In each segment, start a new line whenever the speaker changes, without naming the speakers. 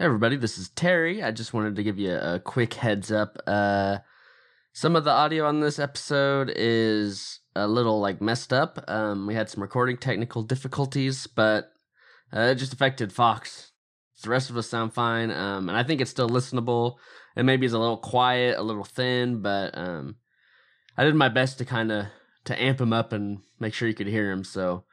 Hey everybody, this is Terry. I just wanted to give you a quick heads up. Uh, some of the audio on this episode is a little like messed up. Um, we had some recording technical difficulties, but uh, it just affected Fox. The rest of us sound fine, um, and I think it's still listenable. It maybe is a little quiet, a little thin, but um, I did my best to kind of to amp him up and make sure you could hear him. So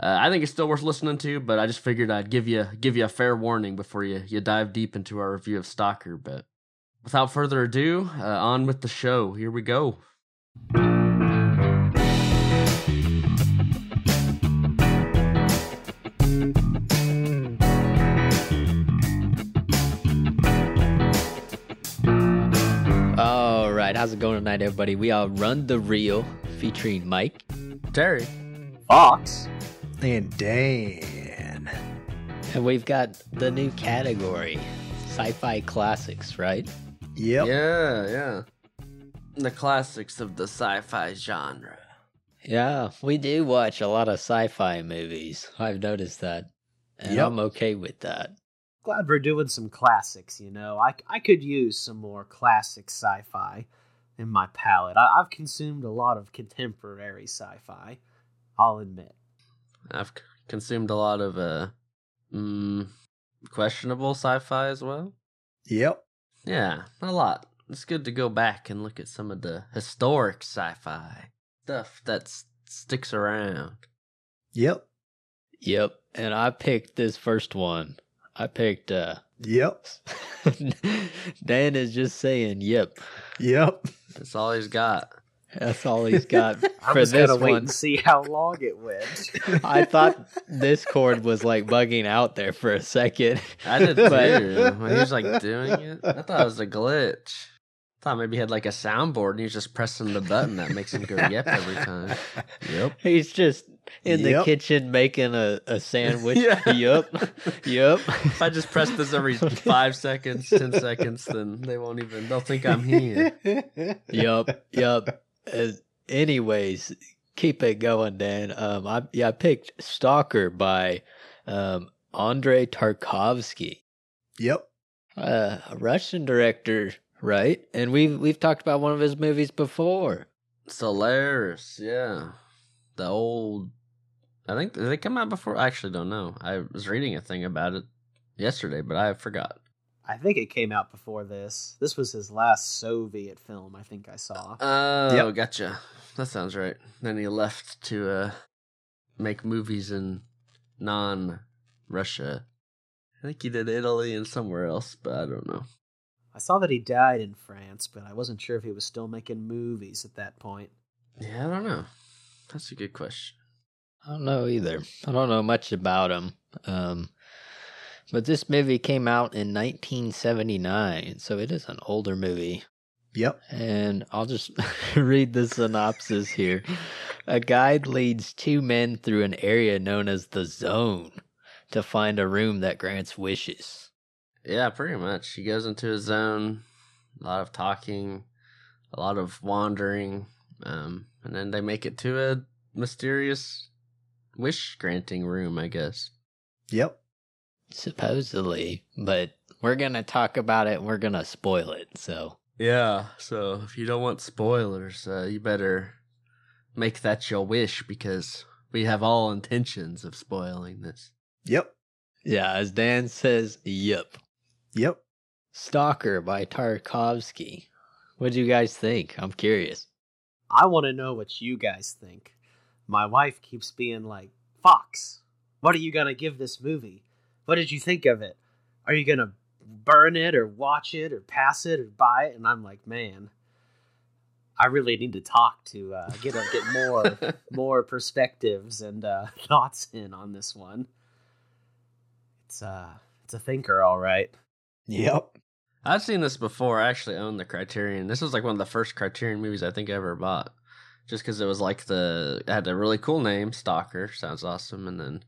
uh, I think it's still worth listening to, but I just figured I'd give you give you a fair warning before you you dive deep into our review of Stalker. But without further ado, uh, on with the show. Here we go.
All right, how's it going tonight, everybody? We are Run the Reel featuring Mike.
Terry.
Fox.
And Dan.
And we've got the new category sci fi classics, right?
Yep.
Yeah, yeah. The classics of the sci-fi genre.
Yeah, we do watch a lot of sci fi movies. I've noticed that. And
Yep.
I'm okay with that.
Glad we're doing some classics, you know. I, I could use some more classic sci fi in my palette. I, I've consumed a lot of contemporary sci fi, I'll admit.
I've consumed a lot of uh, mm, questionable sci-fi as well.
Yep.
Yeah, a lot. It's good to go back and look at some of the historic sci-fi stuff that s- sticks around.
Yep.
Yep. And I picked this first one. I picked, uh,
Yep.
Dan is just saying, yep.
Yep.
That's all he's got.
That's all he's got
I
for
was
this
gonna wait
one.
and see how long it went.
I thought this cord was like bugging out there for a second.
I did
But-
too. When he was like doing it, I thought it was a glitch. I thought maybe he had like a soundboard and he was just pressing the button that makes him go yep every time. Yep.
He's just in the kitchen making a, a sandwich.
Yeah.
Yep. Yup.
If I just press this every five seconds, ten seconds, then they won't even. They'll think I'm here.
Yep. Yup. As, anyways, keep it going, Dan. Um, I yeah, I picked Stalker by um Andrei Tarkovsky,
Yep.
uh, a Russian director, right? And we've we've talked about one of his movies before.
Solaris, yeah. The old. I think did they come out before? I actually don't know. I was reading a thing about it yesterday, but I forgot.
I think it came out before this. This was his last Soviet film, I think I saw.
Oh,
Yep.
gotcha. That sounds right. Then he left to uh, make movies in non-Russia. I think he did Italy and somewhere else, but I don't know.
I saw that he died in France, but I wasn't sure if he was still making movies at that point.
Yeah, I don't know. That's a good question.
I don't know either. I don't know much about him. Um, but this movie came out in 1979, so it is an older movie.
Yep.
And I'll just read the synopsis here. A guide leads two men through an area known as the Zone to find a room that grants wishes.
Yeah, pretty much. He goes into his zone, a lot of talking, a lot of wandering, um, and then they make it to a mysterious wish granting room, I guess.
Yep.
Supposedly, but we're going to talk about it and we're going to spoil it. So,
Yeah, so if you don't want spoilers, uh, you better make that your wish because we have all intentions of spoiling this.
Yep.
yeah, as Dan says, yep.
Yep.
Stalker by Tarkovsky. What do you guys think? I'm curious.
I want to know what you guys think. My wife keeps being like, Fox, what are you going to give this movie? What did you think of it? Are you going to burn it or watch it or pass it or buy it? And I'm like, man, I really need to talk to uh, get a, get more more perspectives and uh, thoughts in on this one. It's uh, it's a thinker, all right.
Yep.
I've seen this before. I actually own the Criterion. This was like one of the first Criterion movies I think I ever bought. Just because it was like the it had a really cool name, Stalker, sounds awesome, and then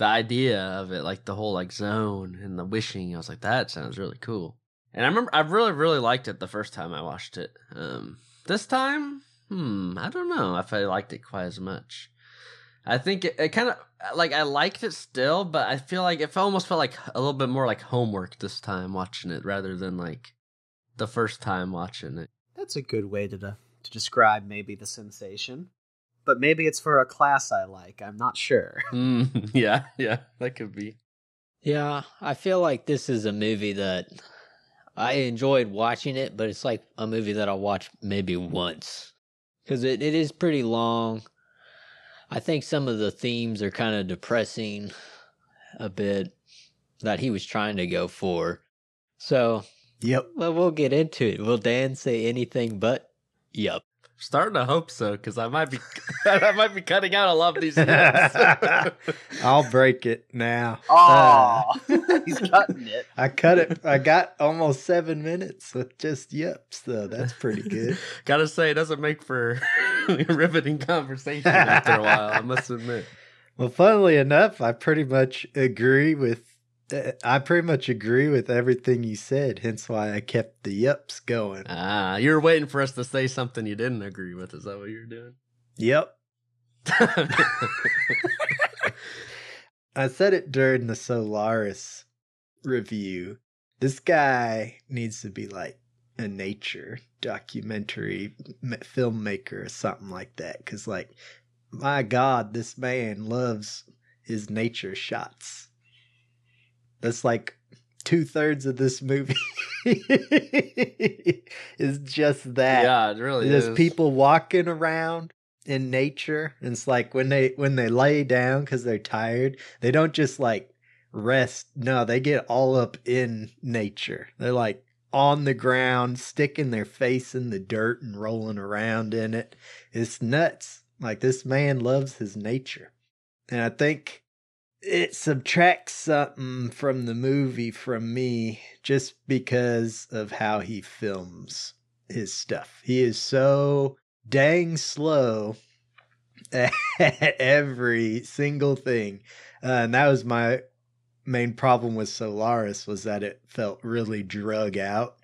the idea of it, like the whole like zone and the wishing, I was like, that sounds really cool. And I remember I really really liked it the first time I watched it. Um, this time, hmm, I don't know if I liked it quite as much. I think it, it kind of like I liked it still, but I feel like it almost felt like a little bit more like homework this time watching it rather than like the first time watching it.
That's a good way to de- to describe maybe the sensation. But maybe it's for a class I like. I'm not sure.
Mm, yeah, yeah, that could be.
Yeah, I feel like this is a movie that I enjoyed watching it, but it's like a movie that I'll watch maybe once because it, it is pretty long. I think some of the themes are kind of depressing a bit that he was trying to go for. So,
Yep.
well, we'll get into it. Will Dan say anything but yup?
Starting to hope so because I might be I might be cutting out a lot of these.
I'll break it now.
Oh,
Uh,
he's cutting it.
I cut it. I got almost seven minutes with just yips, though. That's pretty good.
Gotta say, it doesn't make for riveting conversation after a while. I must admit.
Well, funnily enough, I pretty much agree with. I pretty much agree with everything you said. Hence why I kept the yips going.
Ah, you were waiting for us to say something you didn't agree with. Is that what you're doing?
Yep. I said it during the Solaris review. This guy needs to be like a nature documentary m- filmmaker or something like that. Because, like, my God, this man loves his nature shots. That's like two thirds of this movie is just that.
Yeah, it really
there's
is.
people walking around in nature and it's like when they when they lay down because they're tired they don't just like rest. No they get all up in nature. They're like on the ground sticking their face in the dirt and rolling around in it. It's nuts. Like this man loves his nature. And i think it subtracts something from the movie from me just because of how he films his stuff. He is so dang slow at every single thing. Uh, and that was my main problem with Solaris was that it felt really drug out.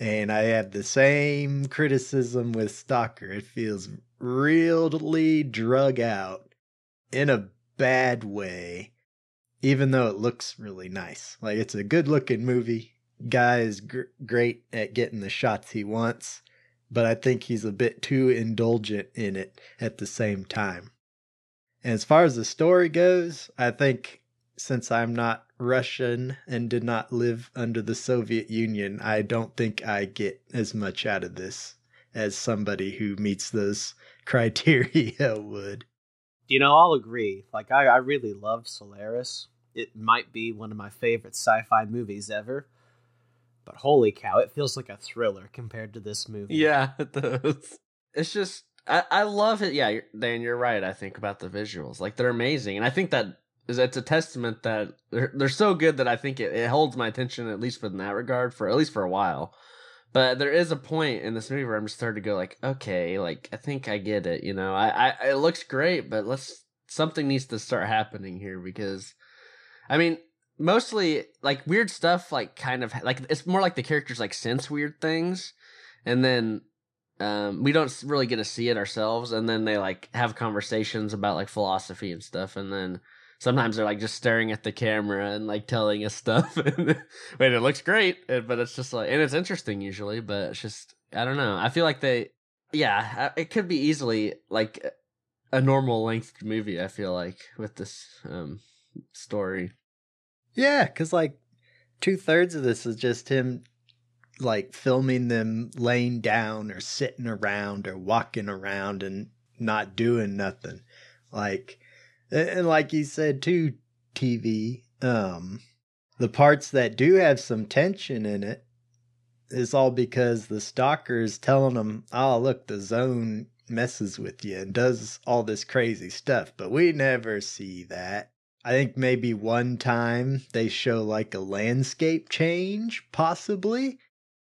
And I have the same criticism with Stalker. It feels really drug out in a bad way, even though it looks really nice. Like it's a good looking movie. Guy is gr- great at getting the shots he wants, but I think he's a bit too indulgent in it at the same time. And as far as the story goes, I think since I'm not Russian and did not live under the Soviet Union, I don't think I get as much out of this as somebody who meets those criteria would.
You know, I'll agree. Like, I, I really love Solaris. It might be one of my favorite sci fi movies ever. But holy cow, it feels like a thriller compared to this movie.
Yeah, it does. It's just I, I love it. Yeah, Dan, you're right. I think about the visuals, like they're amazing, and I think that is it's a testament that they're they're so good that I think it, it holds my attention at least in that regard for at least for a while. But there is a point in this movie where I'm just starting to go like, okay, like I think I get it. You know, I, I it looks great, but let's something needs to start happening here because, I mean, mostly like weird stuff like kind of like it's more like the characters like sense weird things and then um we don't really get to see it ourselves and then they like have conversations about like philosophy and stuff and then sometimes they're like just staring at the camera and like telling us stuff. And wait it looks great uh, but it's just like and it's interesting usually but it's just i don't know. I feel like they yeah it could be easily like a normal length movie i feel like with this um story.
Yeah, because like two thirds of this is just him like filming them laying down or sitting around or walking around and not doing nothing. Like, and and like you said too, TV, um, the parts that do have some tension in it is all because the stalker's telling them, oh, look, the zone messes with you and does all this crazy stuff, but we never see that. I think maybe one time they show like a landscape change, possibly.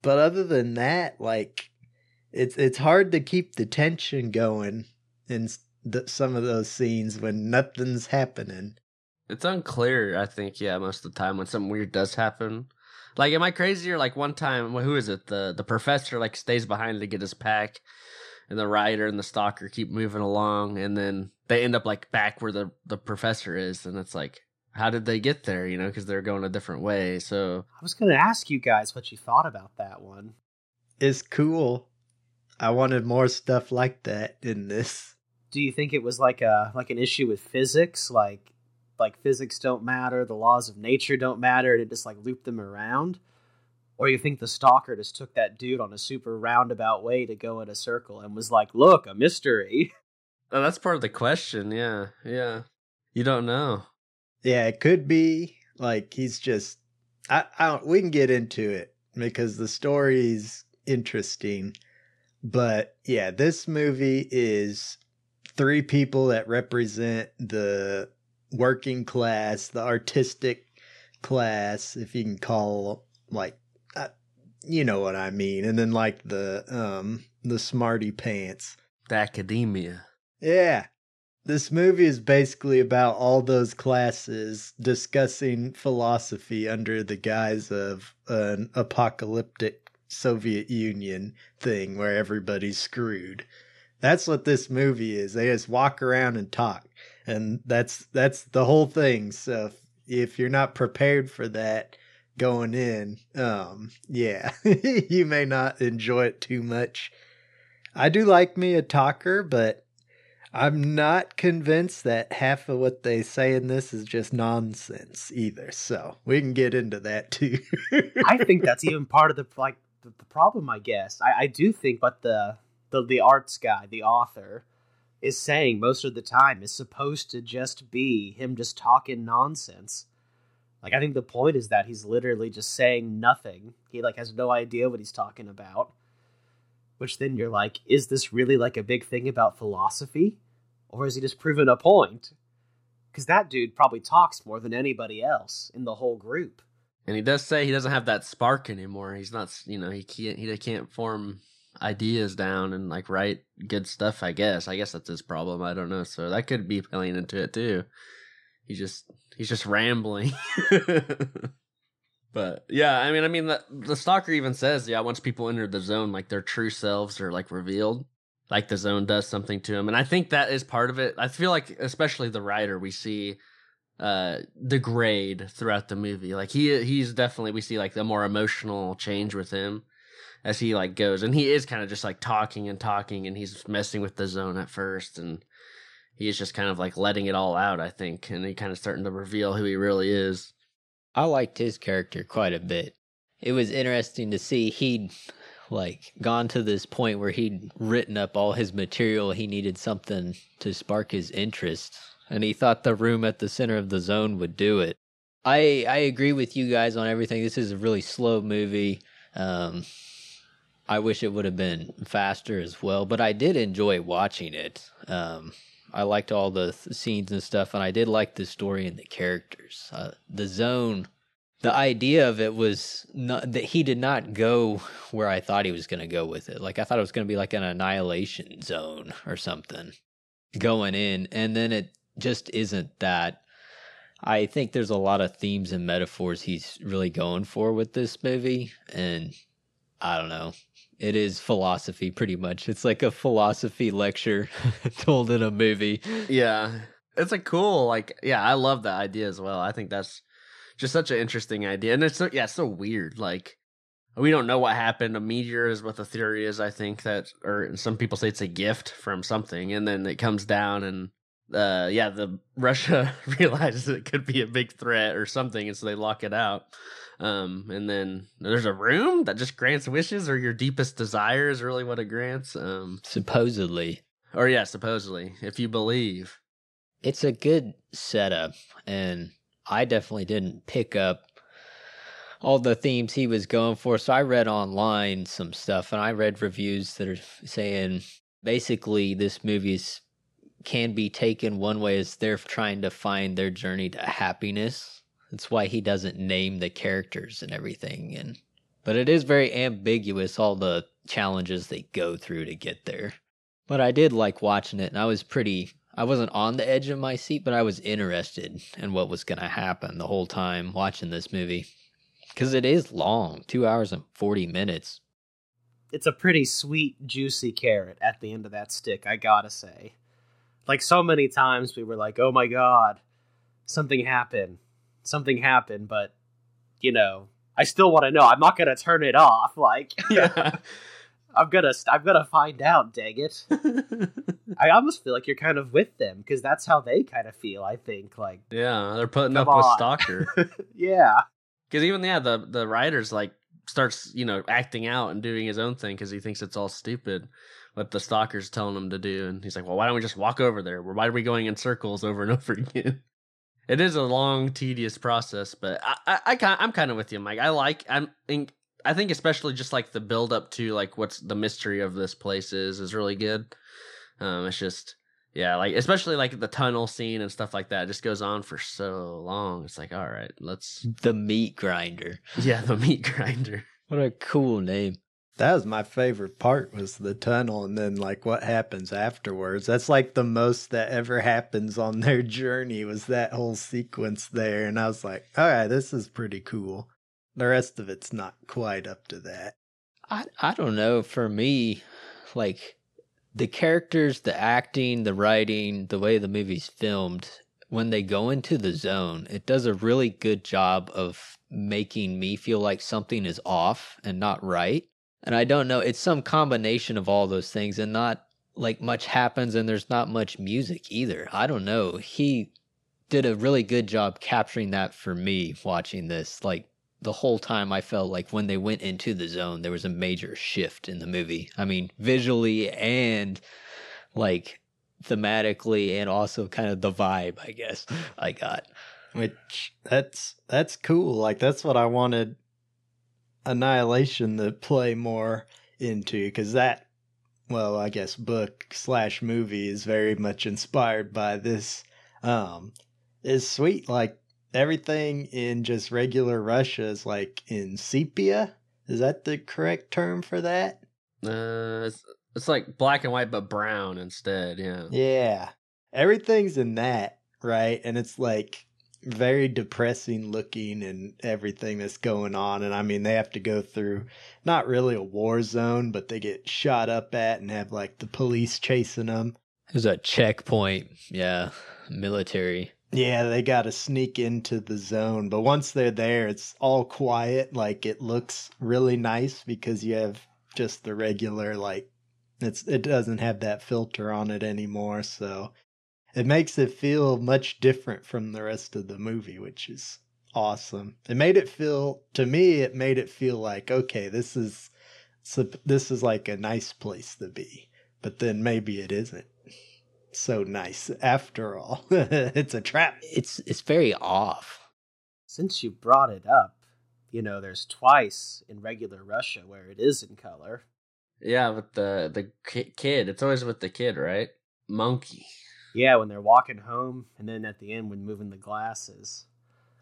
But other than that, like it's it's hard to keep the tension going in s- th- some of those scenes when nothing's happening.
It's unclear, I think, yeah, most of the time when something weird does happen. Like, am I crazy or like one time, who is it? The the professor like stays behind to get his pack, and the writer and the stalker keep moving along, and then they end up like back where the the professor is, and it's like, how did they get there? You know, because they're going a different way. So
I was going to ask you guys what you thought about that one.
It's cool. I wanted more stuff like that in this.
Do you think it was like a like an issue with physics, like like physics don't matter, the laws of nature don't matter, and it just like looped them around? Or you think the stalker just took that dude on a super roundabout way to go in a circle and was like, "Look, a mystery."
Oh, that's part of the question. Yeah, yeah. You don't know.
Yeah, it could be like he's just. I, I don't. We can get into it because the story's interesting, but yeah, this movie is three people that represent the working class, the artistic class, if you can call like, uh, you know what I mean, and then like the um the smarty pants.
The academia.
Yeah. This movie is basically about all those classes discussing philosophy under the guise of an apocalyptic Soviet Union thing where everybody's screwed. That's what this movie is. They just walk around and talk. And that's that's the whole thing. So if, if you're not prepared for that going in, um yeah, you may not enjoy it too much. I do like me a talker, but I'm not convinced that half of what they say in this is just nonsense either. So we can get into that too.
I think that's even part of the like the, the problem. I guess I, I do think but the, the the arts guy, the author, is saying most of the time is supposed to just be him just talking nonsense. Like I think the point is that he's literally just saying nothing. He like has no idea what he's talking about. Which then you're like, is this really like a big thing about philosophy? Or is he just proving a point? Because that dude probably talks more than anybody else in the whole group.
And he does say he doesn't have that spark anymore. He's not, you know, he can't he can't form ideas down and like write good stuff. I guess. I guess that's his problem. I don't know. So that could be playing into it too. He just he's just rambling. but yeah, I mean, I mean, the, the stalker even says, yeah, once people enter the zone, like their true selves are like revealed, like the zone does something to them, and I think that is part of it. I feel like, especially the writer, we see uh degrade throughout the movie like he he's definitely we see like the more emotional change with him as he like goes and he is kind of just like talking and talking and he's messing with the zone at first and he is just kind of like letting it all out i think and he kind of starting to reveal who he really is
I liked his character quite a bit. It was interesting to see he'd like gone to this point where he'd written up all his material. He needed something to spark his interest, and he thought the room at the center of the zone would do it. I I agree with you guys on everything. This is a really slow movie. Um, I wish it would have been faster as well, but I did enjoy watching it. Um, I liked all the th- scenes and stuff, and I did like the story and the characters. Uh, the zone, the idea of it was not that he did not go where I thought he was going to go with it. Like I thought it was going to be like an annihilation zone or something going in, and then it just isn't that. I think there's a lot of themes and metaphors he's really going for with this movie, and I don't know it is philosophy pretty much. It's like a philosophy lecture told in a movie.
Yeah. It's a cool like yeah i love that idea as well. I think that's just such an interesting idea and it's so yeah it's so weird like we don't know what happened. A meteor is what the theory is i think that or some people say it's a gift from something and then it comes down and uh yeah the russia realizes it could be a big threat or something and so they lock it out um and then there's a room that just grants wishes or your deepest desires really what it grants um.
Supposedly.
Or yeah supposedly if you believe.
It's a good setup and i definitely didn't pick up all the themes he was going for. So i read online some stuff and i read reviews that are saying basically this movie's can be taken one way as they're trying to find their journey to happiness. That's why he doesn't name the characters and everything. And but it is very ambiguous all the challenges they go through to get there. But I did like watching it and I was pretty I wasn't on the edge of my seat, but I was interested in what was going to happen the whole time watching this movie. Cuz it is long, 2 hours and 40 minutes.
it's a pretty sweet, juicy carrot at the end of that stick, I gotta say. Like so many times we were like, oh my god, something happened. Something happened, but you know, I still want to know. I'm not gonna turn it off. Like,
Yeah.
I'm gonna, I'm gonna find out. Dang it! I almost feel like you're kind of with them because that's how they kind of feel. I think, like,
yeah, they're putting up with. Stalker.
yeah,
Because even yeah, the the writer's like starts you know acting out and doing his own thing because he thinks it's all stupid what the stalker's telling him to do, and he's like, well, why don't we just walk over there? Why are we going in circles over and over again? It is a long, tedious process, but I, I, I I'm kind of with you, Mike. I like, I'm, in, I think especially just like the build up to like what's the mystery of this place is is really good. Um, it's just, yeah, like especially like the tunnel scene and stuff like that. It just goes on for so long. It's like, all right, let's
The meat grinder.
yeah, the meat grinder.
What a cool name.
That was my favorite part was the tunnel and then like what happens afterwards. That's like the most that ever happens on their journey was that whole sequence there and I was like, "All right, this is pretty cool." The rest of it's not quite up to that.
I I don't know. For me, like the characters, the acting, the writing, the way the movie's filmed, when they go into the zone, it does a really good job of making me feel like something is off and not right. And I don't know, it's some combination of all those things and not like much happens and there's not much music either. I don't know. He did a really good job capturing that for me watching this. Like the whole time I felt like when they went into the zone, there was a major shift in the movie. I mean, visually and like thematically, and also kind of the vibe, I guess, I got.
Which that's that's cool. Like that's what I wanted Annihilation to play more into because that well, I guess book slash movie is very much inspired by this. Um, is sweet. Like everything in just regular Russia is like in sepia. Is that the correct term for that?
Uh, it's, it's like black and white, but brown instead. Yeah.
Yeah. Everything's in that, right? And it's like very depressing looking and everything that's going on. And I mean, they have to go through not really a war zone, but they get shot up at and have like the police chasing them.
There's a checkpoint, yeah, military.
Yeah, they got to sneak into the zone. But once they're there, it's all quiet. Like it looks really nice because you have just the regular, like, it's it doesn't have that filter on it anymore. So it makes it feel much different from the rest of the movie, which is awesome. It made it feel, to me, it made it feel like, okay, this is, sup- this is like a nice place to be. But then maybe it isn't so nice after all. it's a trap.
It's it's very off.
since you brought it up, you know, there's twice in regular Russia where it is in color.
Yeah, with the the kid. It's always with the kid, right? Monkey.
Yeah, when they're walking home, and then at the end when moving the glasses.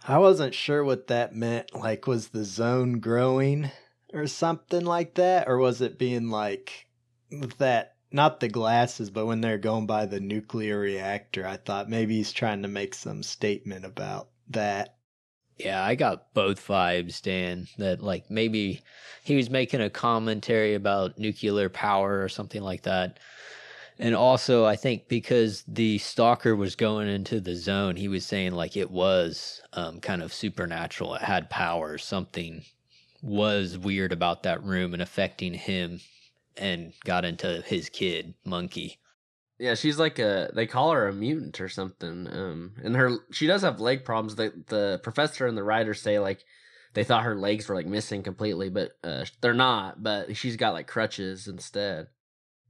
I wasn't sure what that meant. Like, was the zone growing or something like that? Or was it being like that? Not the glasses, but when they're going by the nuclear reactor, I thought maybe he's trying to make some statement about that.
Yeah, I got both vibes, Dan. That like maybe he was making a commentary about nuclear power or something like that. And also, I think because the stalker was going into the zone, he was saying like it was um, kind of supernatural. It had power. Something was weird about that room and affecting him, and got into his kid, Monkey.
Yeah, she's like a. They call her a mutant or something. Um, and her she does have leg problems. The the professor and the writer say like they thought her legs were like missing completely, but uh, they're not. But she's got like crutches instead.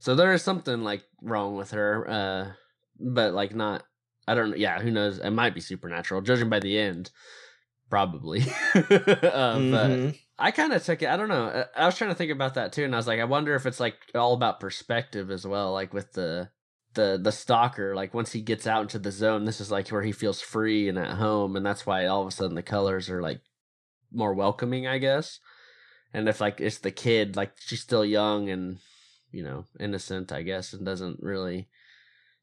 So there is something like wrong with her. Uh, but like not. I don't. Yeah, who knows? It might be supernatural, judging by the end. Probably. uh, But
Mhm.
I kind of took it. I don't know. I I was trying to think about that too, and I was like, I wonder if it's like all about perspective as well. Like with the the the stalker, like once he gets out into the zone, this is like where he feels free and at home, and that's why all of a sudden the colors are like more welcoming, I guess. And if like it's the kid, like she's still young and you know innocent, I guess, and doesn't really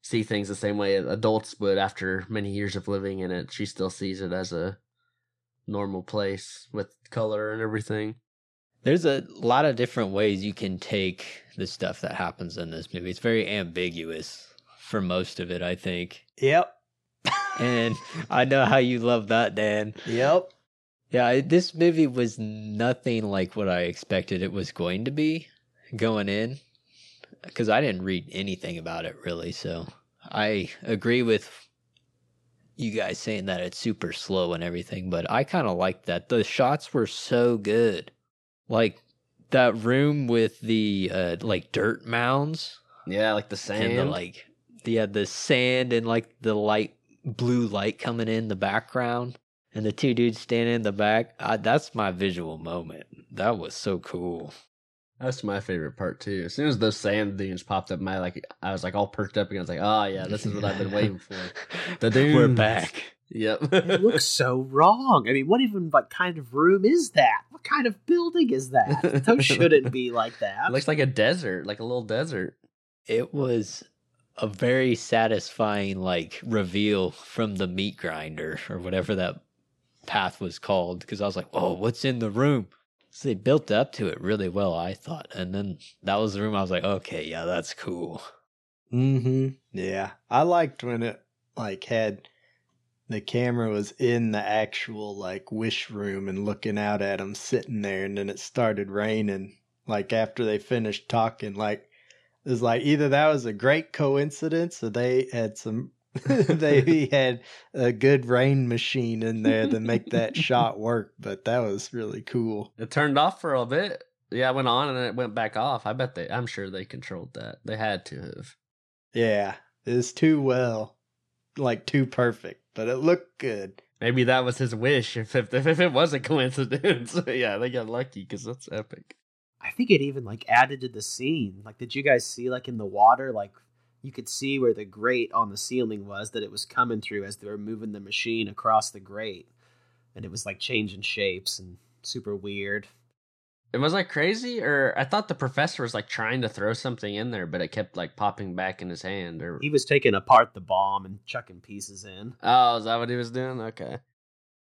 see things the same way adults would after many years of living in it. She still sees it as a normal place with color and everything.
There's a lot of different ways you can take the stuff that happens in this movie. It's very ambiguous for most of it, I think.
Yep.
And I know how you love that, Dan.
Yep.
Yeah, this movie was nothing like what I expected it was going to be going in because I didn't read anything about it really. So I agree with you guys saying that it's super slow and everything, but I kind of like that. The shots were so good. Like that room with the uh like dirt mounds
Yeah, like the sand.
and the like yeah the sand and like the light blue light coming in the background and the two dudes standing in the back I, that's my visual moment that was so cool
That's my favorite part too. As soon as those sand dunes popped up, my like I was like all perked up again. I was like, oh yeah, this is what I've been waiting for. The
we're back
Yep.
it looks so wrong. I mean, what even like kind of room is that? What kind of building is that? Those shouldn't be like that.
It looks like a desert, like a little desert.
it was a very satisfying like reveal from the meat grinder or whatever that path was called because I was like, "Oh, what's in the room?" So they built up to it really well, I thought, and then that was the room. I was like, "Okay, yeah, that's cool."
Mm-hmm. Yeah. I liked when it like had the camera was in the actual like wish room and looking out at him sitting there and then it started raining like after they finished talking like it was like either that was a great coincidence or they had some they had a good rain machine in there to make that shot work but that was really cool
It turned off for a bit. Yeah, it went on and then it went back off. I bet they. I'm sure they controlled that. They had to have.
yeah it's too well like too perfect but it looked good
Maybe that was his wish. If if, if it was a coincidence, yeah, they got lucky because that's epic.
I think it even like added to the scene. Like, did you guys see like in the water, like you could see where the grate on the ceiling was that it was coming through as they were moving the machine across the grate, and it was like changing shapes and super weird.
It was like crazy, or I thought the professor was like trying to throw something in there, but it kept like popping back in his hand. Or
He was taking apart the bomb and chucking pieces in.
oh, is that what he was doing? Okay,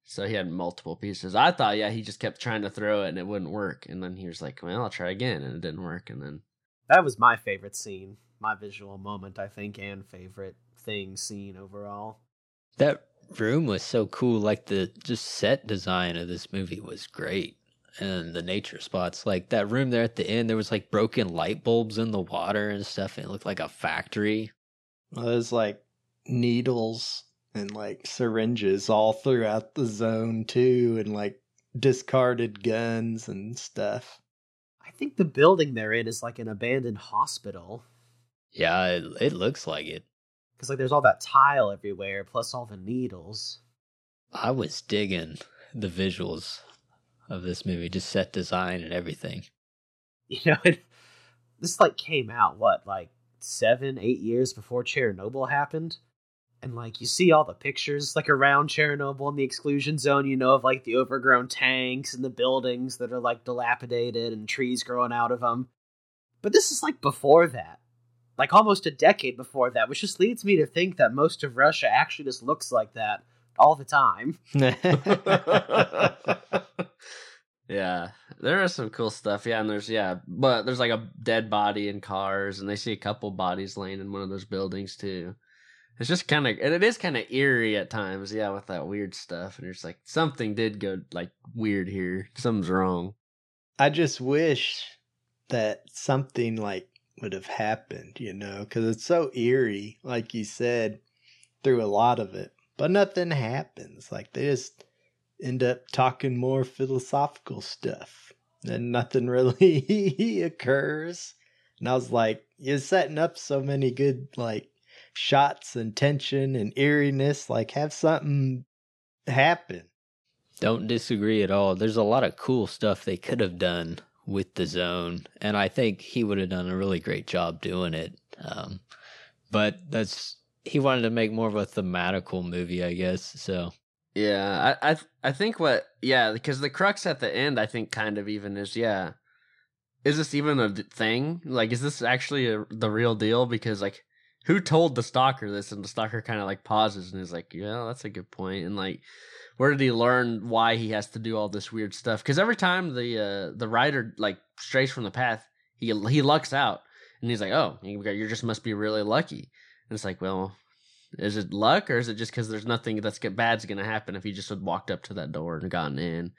so he had multiple pieces. I thought, yeah, he just kept trying to throw it and it wouldn't work, and then he was like, "Well, I'll try again," and it didn't work, and then
That was my favorite scene, my visual moment, I think, and favorite thing seen overall.
That room was so cool. Like the just set design of this movie was great. And the nature spots, like that room there at the end, there was like broken light bulbs in the water and stuff. And it looked like a factory.
Well, there's like needles and like syringes all throughout the zone too, and like discarded guns and stuff.
I think the building they're in is like an abandoned hospital.
Yeah, it, it looks like it.
Because like there's all that tile everywhere, plus all the needles.
I was digging the visuals of this movie, just set design and everything.
You know, it, this like came out what like seven, eight years before Chernobyl happened, and like you see all the pictures like around Chernobyl and the exclusion zone. You know of like the overgrown tanks and the buildings that are like dilapidated and trees growing out of them. But this is like before that, like almost a decade before that, which just leads me to think that most of Russia actually just looks like that all the time.
yeah, there is some cool stuff. Yeah, and there's yeah, but there's like a dead body in cars, and they see a couple bodies laying in one of those buildings too. It's just kind of, and it is kind of eerie at times. Yeah, with that weird stuff, and it's like something did go like weird here. Something's wrong.
I just wish that something like would have happened, you know, because it's so eerie, like you said, through a lot of it. But nothing happens. Like they just end up talking more philosophical stuff, and nothing really occurs. And I was like, you're setting up so many good like shots and tension and eeriness. Like have something happen.
Don't disagree at all. There's a lot of cool stuff they could have done with the zone, and I think he would have done a really great job doing it. Um, but that's he wanted to make more of a thematical movie, I guess. So
Yeah, I I I think what yeah because the crux at the end I think kind of even is yeah, is this even a thing? Like, is this actually a, the real deal? Because like, who told the stalker this? And the stalker kind of like pauses and is like, yeah, that's a good point. And like, where did he learn why he has to do all this weird stuff? Because every time the uh, the writer like strays from the path, he he lucks out, and he's like, "Oh, you just must be really lucky." And it's like, well, is it luck or is it just because there's nothing that's get bad's gonna happen if he just had walked up to that door and gotten in?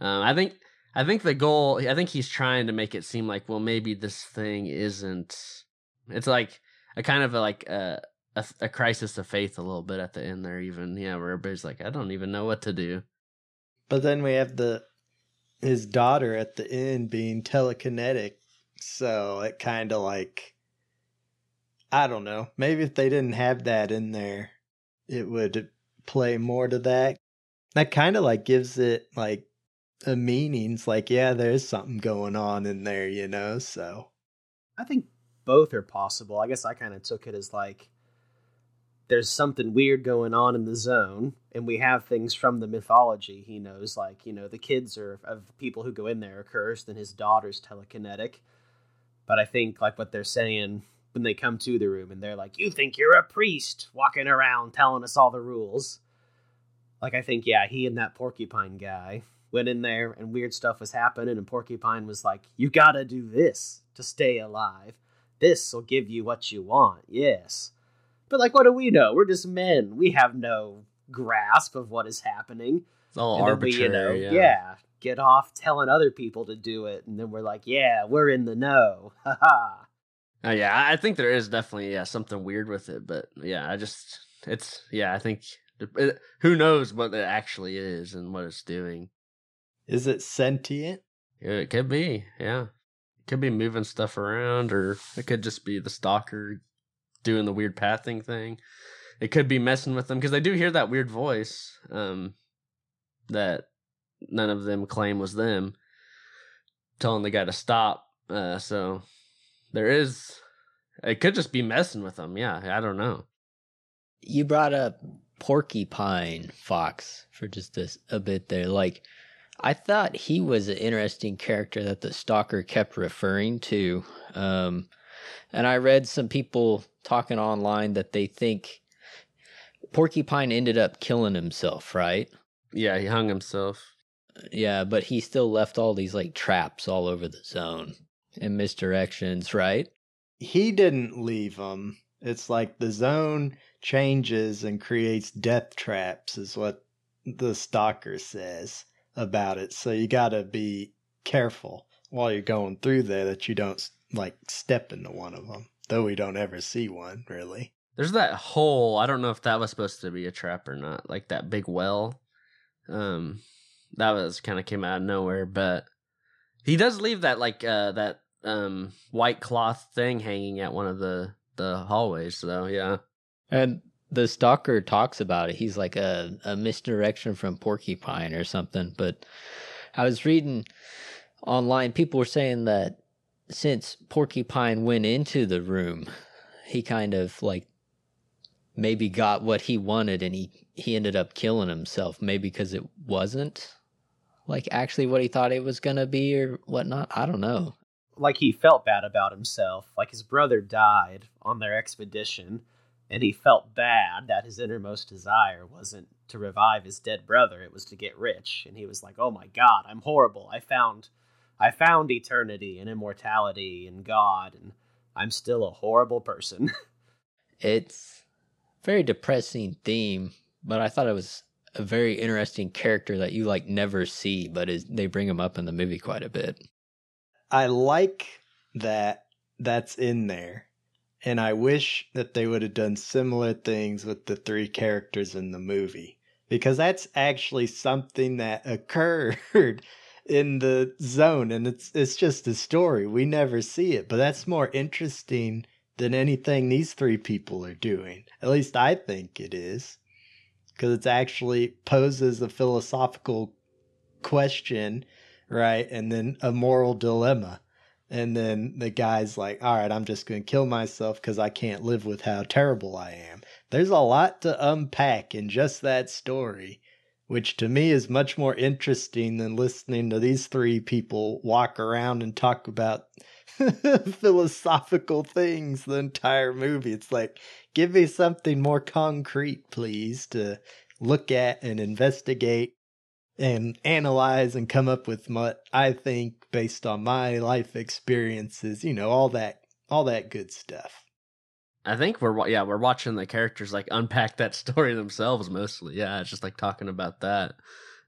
Um, I think I think the goal. I think he's trying to make it seem like, well, maybe this thing isn't. It's like a kind of a, like a, a, a crisis of faith a little bit at the end there. Even yeah, where everybody's like, I don't even know what to do.
But then we have the his daughter at the end being telekinetic, so it kind of like I don't know. Maybe if they didn't have that in there, it would play more to that. That kind of like gives it like a meanings. Like, yeah, there's something going on in there, you know. So
I think both are possible. I guess I kind of took it as like there's something weird going on in the zone, and we have things from the mythology. He knows, like you know, the kids are of people who go in there are cursed, and his daughter's telekinetic. But I think like what they're saying when they come to the room and they're like, "You think you're a priest walking around telling us all the rules?" Like I think yeah, he and that porcupine guy went in there and weird stuff was happening and porcupine was like, "You got to do this to stay alive. This will give you what you want." Yes. But like what do we know? We're just men. We have no grasp of what is happening.
It's all and arbitrary. We, you know, yeah.
yeah, get off telling other people to do it and then we're like, "Yeah, we're in the know." Ha ha.
Uh, yeah, I think there is definitely yeah something weird with it, but yeah, I just it's yeah I think it, who knows what it actually is and what it's doing.
Is it sentient?
Yeah, it could be. Yeah, it could be moving stuff around, or it could just be the stalker doing the weird pathing thing. It could be messing with them because they do hear that weird voice um, that none of them claim was them telling the guy to stop. Uh, so there is it could just be messing with them. Yeah, I don't know.
You brought up Porcupine Fox for just a, a bit there. Like, I thought he was an interesting character that the stalker kept referring to. Um, and I read some people talking online that they think Porcupine ended up killing himself, right?
Yeah, he hung himself.
Yeah, but he still left all these like traps all over the zone and misdirections, right?
He didn't leave them. It's like the zone changes and creates death traps, is what the stalker says about it. So you got to be careful while you're going through there that you don't like step into one of them. Though we don't ever see one really.
There's that hole. I don't know if that was supposed to be a trap or not. Like that big well. Um, that was kind of came out of nowhere, but he does leave that like uh that um white cloth thing hanging at one of the the hallways. So yeah,
and the stalker talks about it. He's like a a misdirection from Porcupine or something. But I was reading online, people were saying that since Porcupine went into the room, he kind of like maybe got what he wanted and he he ended up killing himself maybe because it wasn't like actually what he thought it was gonna be or whatnot i don't know
like he felt bad about himself. Like his brother died on their expedition, and he felt bad that his innermost desire wasn't to revive his dead brother, it was to get rich. And he was like, "Oh my god, I'm horrible. I found I found eternity and immortality and God, and I'm still a horrible person."
it's very depressing theme, but I thought it was a very interesting character that you like never see, but is they bring him up in the movie quite a bit.
I like that that's in there. And I wish that they would have done similar things with the three characters in the movie because that's actually something that occurred in the zone and it's it's just a story. We never see it, but that's more interesting than anything these three people are doing. At least I think it is. Cuz it actually poses a philosophical question right? And then a moral dilemma. And then the guy's like, all right, I'm just going to kill myself because I can't live with how terrible I am. There's a lot to unpack in just that story, which to me is much more interesting than listening to these three people walk around and talk about philosophical things the entire movie. It's like, give me something more concrete, please, to look at and investigate and analyze and come up with what I think based on my life experiences, you know, all that all that good stuff.
I think we're yeah we're watching the characters like unpack that story themselves mostly. Yeah, it's just like talking about that,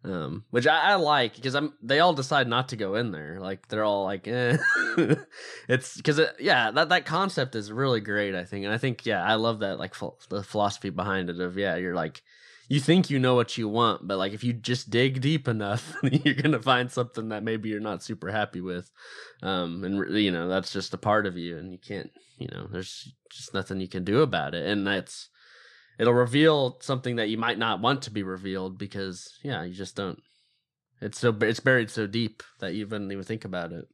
um, which I, I like because I'm they all decide not to go in there. Like they're all like, eh. it's because it, yeah that that concept is really great. I think, and I think yeah I love that like ph- the philosophy behind it of yeah you're like you think you know what you want, but like if you just dig deep enough, you're gonna find something that maybe you're not super happy with, um, and you know that's just a part of you, and you can't, you know, there's just nothing you can do about it, and that's it'll reveal something that you might not want to be revealed because yeah, you just don't. It's so it's buried so deep that you wouldn't even think about it.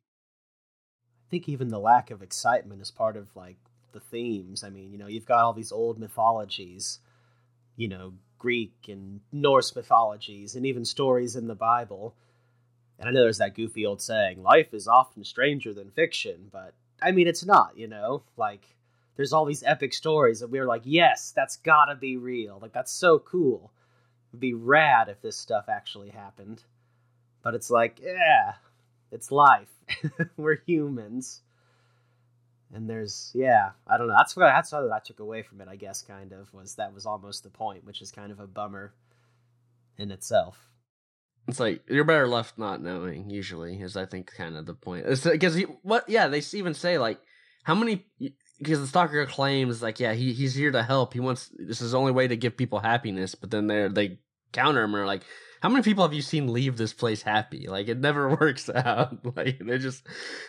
I think even the lack of excitement is part of like the themes. I mean, you know, you've got all these old mythologies, you know, Greek and Norse mythologies, and even stories in the Bible. And I know there's that goofy old saying, life is often stranger than fiction, but I mean, it's not, you know? Like, there's all these epic stories that we're like, yes, that's gotta be real. Like, that's so cool. It'd be rad if this stuff actually happened. But it's like, yeah, it's life. we're humans. And there's, yeah, I don't know. That's what that's what I took away from it. I guess kind of was that was almost the point, which is kind of a bummer in itself.
It's like you're better left not knowing. Usually, is I think kind of the point. Because what? Yeah, they even say like how many because the stalker claims like yeah he he's here to help. He wants this is the only way to give people happiness. But then they they counter him or like how many people have you seen leave this place happy? Like it never works out. Like they just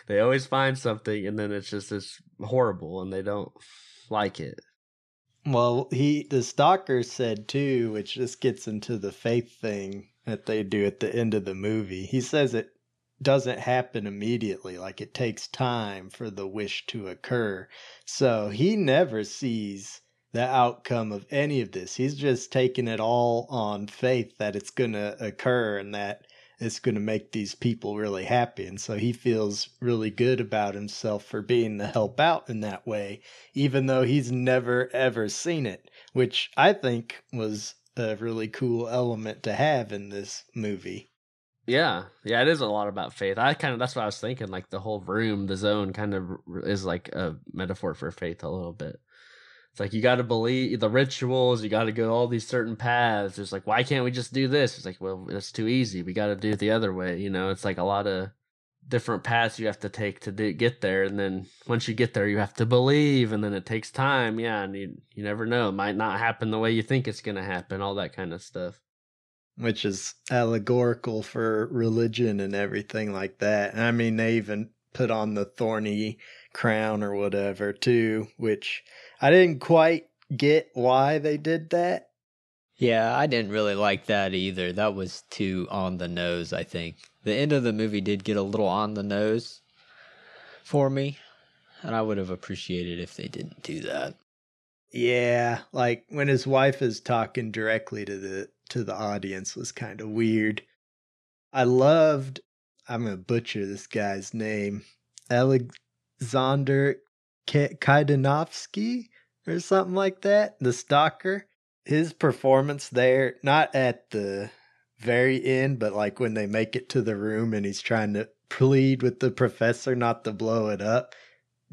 they always find something and then it's just it's horrible and they don't like it.
Well, he the stalker said too, which just gets into the faith thing that they do at the end of the movie. He says it doesn't happen immediately, like it takes time for the wish to occur. So he never sees the outcome of any of this. He's just taking it all on faith that it's going to occur and that it's going to make these people really happy. And so he feels really good about himself for being the help out in that way, even though he's never ever seen it, which I think was a really cool element to have in this movie.
Yeah, yeah, it is a lot about faith. I kind of that's what I was thinking. Like the whole room, the zone, kind of is like a metaphor for faith a little bit. It's like you got to believe the rituals. You got to go all these certain paths. It's like why can't we just do this? It's like well, it's too easy. We got to do it the other way. You know, it's like a lot of different paths you have to take to do, get there, and then once you get there, you have to believe, and then it takes time. Yeah, and you you never know. It might not happen the way you think it's gonna happen. All that kind of stuff
which is allegorical for religion and everything like that. And I mean, they even put on the thorny crown or whatever too, which I didn't quite get why they did that.
Yeah, I didn't really like that either. That was too on the nose, I think. The end of the movie did get a little on the nose for me, and I would have appreciated if they didn't do that.
Yeah, like when his wife is talking directly to the to the audience was kind of weird. I loved I'm going to butcher this guy's name. Alexander Kaidanovsky or something like that, the stalker. His performance there, not at the very end, but like when they make it to the room and he's trying to plead with the professor not to blow it up.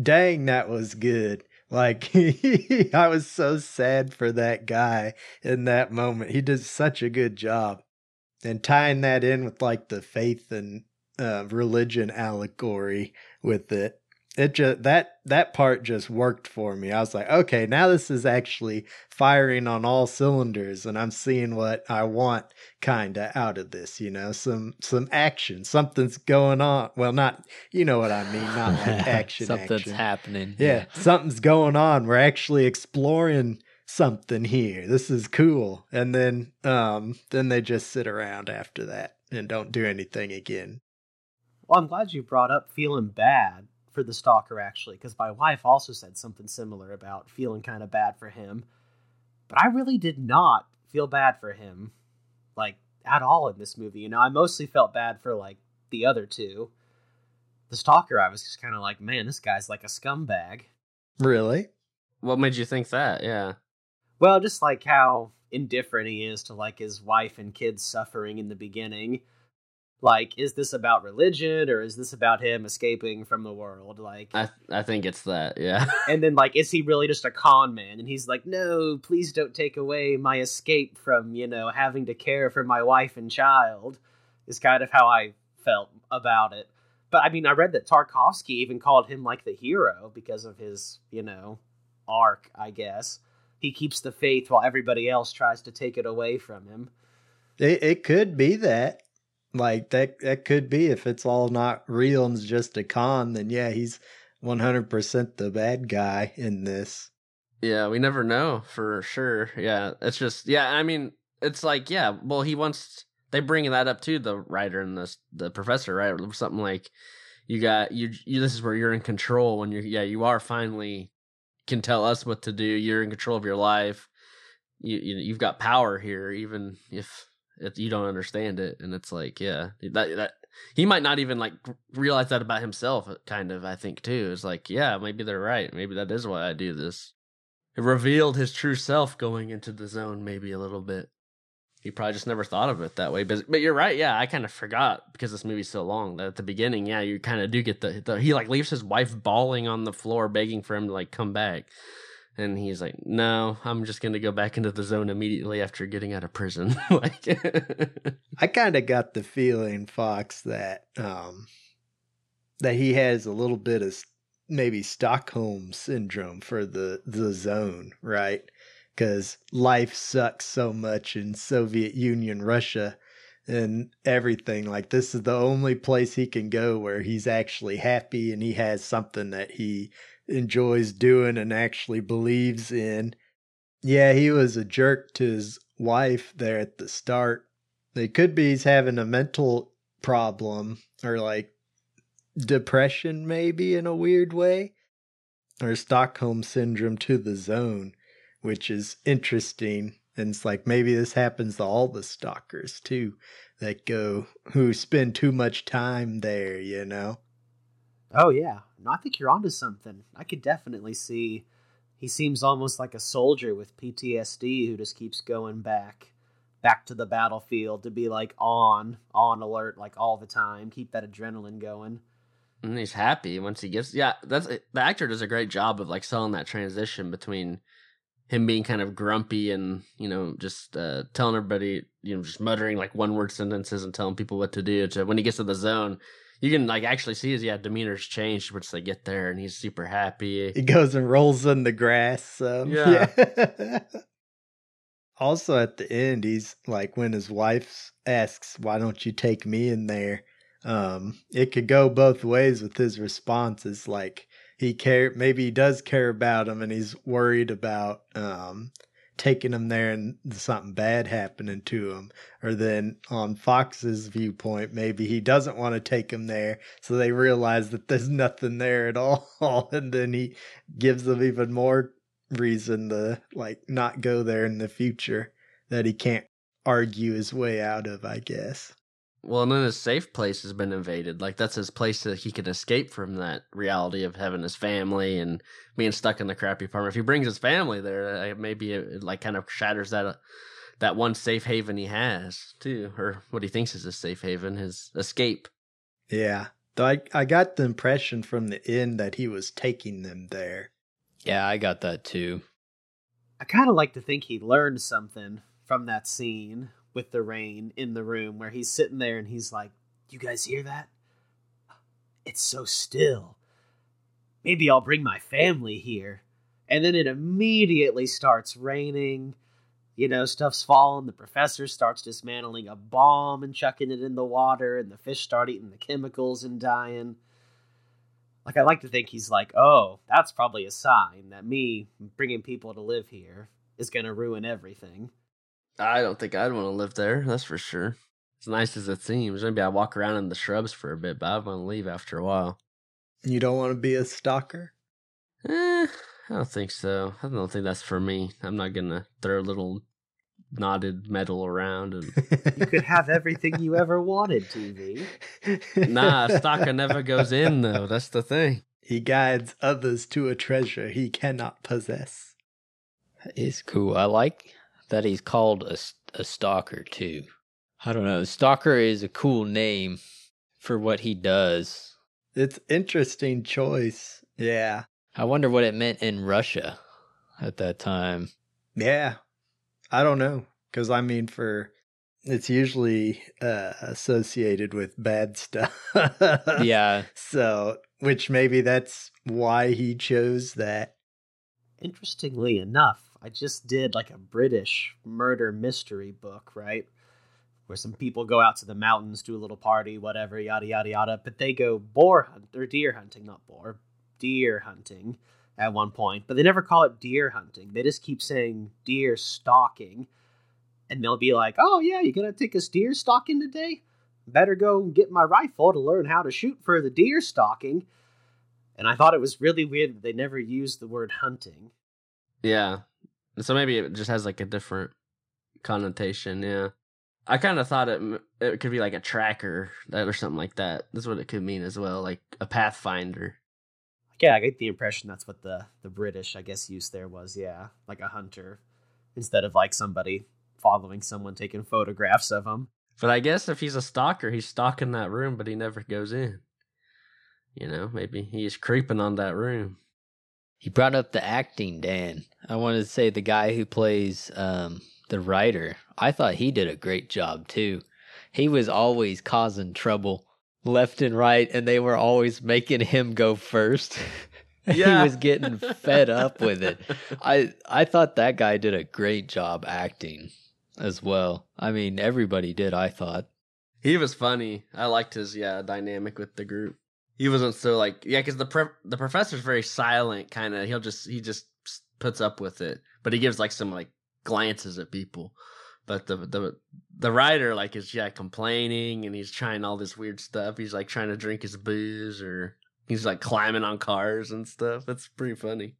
Dang, that was good. Like I was so sad for that guy in that moment. He did such a good job. And tying that in with like the faith and uh, religion allegory with it it just that that part just worked for me. I was like, okay, now this is actually firing on all cylinders and I'm seeing what I want kind of out of this, you know, some some action. Something's going on. Well, not you know what I mean, not like action
Something's
action.
happening.
Yeah, yeah, something's going on. We're actually exploring something here. This is cool. And then um then they just sit around after that and don't do anything again.
Well, I'm glad you brought up feeling bad for the stalker actually because my wife also said something similar about feeling kind of bad for him. But i really did not feel bad for him like at all in this movie. You know i mostly felt bad for like the other two. The stalker i was just kind of like man this guy's like a scumbag.
Really?
What made you think that? Yeah.
Well just like how indifferent he is to like his wife and kids suffering in the beginning. Like, is this about religion or is this about him escaping from the world? Like,
I I think it's that. Yeah.
and then like, is he really just a con man? And he's like, no, please don't take away my escape from you know having to care for my wife and child. Is kind of how I felt about it. But I mean, I read that Tarkovsky even called him like the hero because of his you know arc. I guess he keeps the faith while everybody else tries to take it away from him.
It, it could be that. Like that that could be if it's all not real and it's just a con, then yeah, he's 100% the bad guy in this.
Yeah, we never know for sure. Yeah, it's just yeah. I mean, it's like yeah. Well, he wants they bring that up too. The writer and the the professor, right? Something like you got you. you this is where you're in control when you're yeah. You are finally can tell us what to do. You're in control of your life. You you you've got power here, even if if you don't understand it. And it's like yeah, that that he might not even like realize that about himself. Uh, kind of, I think too. It's like yeah, maybe they're right. Maybe that is why I do this it revealed his true self going into the zone maybe a little bit he probably just never thought of it that way but but you're right yeah i kind of forgot because this movie's so long that at the beginning yeah you kind of do get the, the he like leaves his wife bawling on the floor begging for him to like come back and he's like no i'm just gonna go back into the zone immediately after getting out of prison like
I kind of got the feeling, Fox, that um that he has a little bit of maybe Stockholm syndrome for the the zone, right? Because life sucks so much in Soviet Union, Russia, and everything. Like this is the only place he can go where he's actually happy and he has something that he enjoys doing and actually believes in. Yeah, he was a jerk to his wife there at the start. It could be he's having a mental problem or like depression, maybe in a weird way, or Stockholm syndrome to the zone, which is interesting. And it's like maybe this happens to all the stalkers too that go who spend too much time there, you know?
Oh yeah, no, I think you're onto something. I could definitely see. He seems almost like a soldier with PTSD who just keeps going back, back to the battlefield to be like on, on alert, like all the time. Keep that adrenaline going.
and he's happy once he gets yeah that's the actor does a great job of like selling that transition between him being kind of grumpy and you know just uh telling everybody you know just muttering like one word sentences and telling people what to do to when he gets to the zone you can like actually see his yeah demeanor's changed once they get there and he's super happy
He goes and rolls in the grass. Um,
Yeah.
yeah. also, at the end, he's like, when his wife asks, Why don't you take me in there? Um, it could go both ways with his response. Is like, he care, maybe he does care about him and he's worried about, um, taking him there and something bad happening to him. Or then on Fox's viewpoint, maybe he doesn't want to take him there. So they realize that there's nothing there at all. And then he gives them even more reason to like not go there in the future that he can't argue his way out of, I guess.
Well and then his safe place has been invaded like that's his place that he can escape from that reality of having his family and being stuck in the crappy apartment if he brings his family there uh, maybe it, it like kind of shatters that uh, that one safe haven he has too or what he thinks is his safe haven his escape
Yeah. Though I, I got the impression from the end that he was taking them there.
Yeah, I got that too.
I kind of like to think he learned something from that scene with the rain in the room where he's sitting there and he's like, "You guys hear that? It's so still. Maybe I'll bring my family here." And then it immediately starts raining. You know, stuff's falling. The professor starts dismantling a bomb and chucking it in the water, and the fish start eating the chemicals and dying. Like, I like to think he's like, oh, that's probably a sign that me bringing people to live here is going to ruin everything.
I don't think i'd want to live there that's for sure as nice as it seems maybe i walk around in the shrubs for a bit but i'd want to leave after a while
You don't want to be a stalker?
Eh, I don't think so. I don't think that's for me. I'm not gonna throw a little knotted metal around and
You could have everything you ever wanted, TV.
nah, a stalker never goes in though. That's the thing.
He guides others to a treasure he cannot possess.
It's cool. I like that he's called a, a stalker too. I don't know. Stalker is a cool name for what he does.
It's interesting choice. Yeah.
I wonder what it meant in Russia at that time.
Yeah. I don't know. Because, I mean, for. It's usually uh, associated with bad stuff.
yeah.
So, which maybe that's why he chose that.
Interestingly enough, I just did like a British murder mystery book, right? Where some people go out to the mountains, do a little party, whatever, yada yada yada. But they go boar hunt or deer hunting, not boar, deer hunting at one point. But they never call it deer hunting. They just keep saying deer stalking, and they'll be like, "Oh yeah, you're gonna take us deer stalking today? Better go get my rifle to learn how to shoot for the deer stalking." And I thought it was really weird that they never used the word hunting.
Yeah. So maybe it just has like a different connotation. Yeah. I kind of thought it it could be like a tracker that or something like that. That's what it could mean as well, like a pathfinder.
Yeah, I get the impression that's what the the British, I guess, use there was. Yeah, like a hunter instead of like somebody following someone taking photographs of them.
But I guess if he's a stalker, he's stalking that room, but he never goes in. You know, maybe he's creeping on that room.
You brought up the acting, Dan. I wanted to say the guy who plays um, the writer. I thought he did a great job too. He was always causing trouble left and right, and they were always making him go first.
Yeah.
he was getting fed up with it. I I thought that guy did a great job acting as well. I mean, everybody did. I thought.
He was funny. I liked his yeah dynamic with the group. He wasn't so like yeah, because the pre- the professor's very silent, kind of. He'll just he just puts up with it, but he gives like some like glances at people. But the the the writer like is yeah complaining and he's trying all this weird stuff. He's like trying to drink his booze or he's like climbing on cars and stuff. that's pretty funny.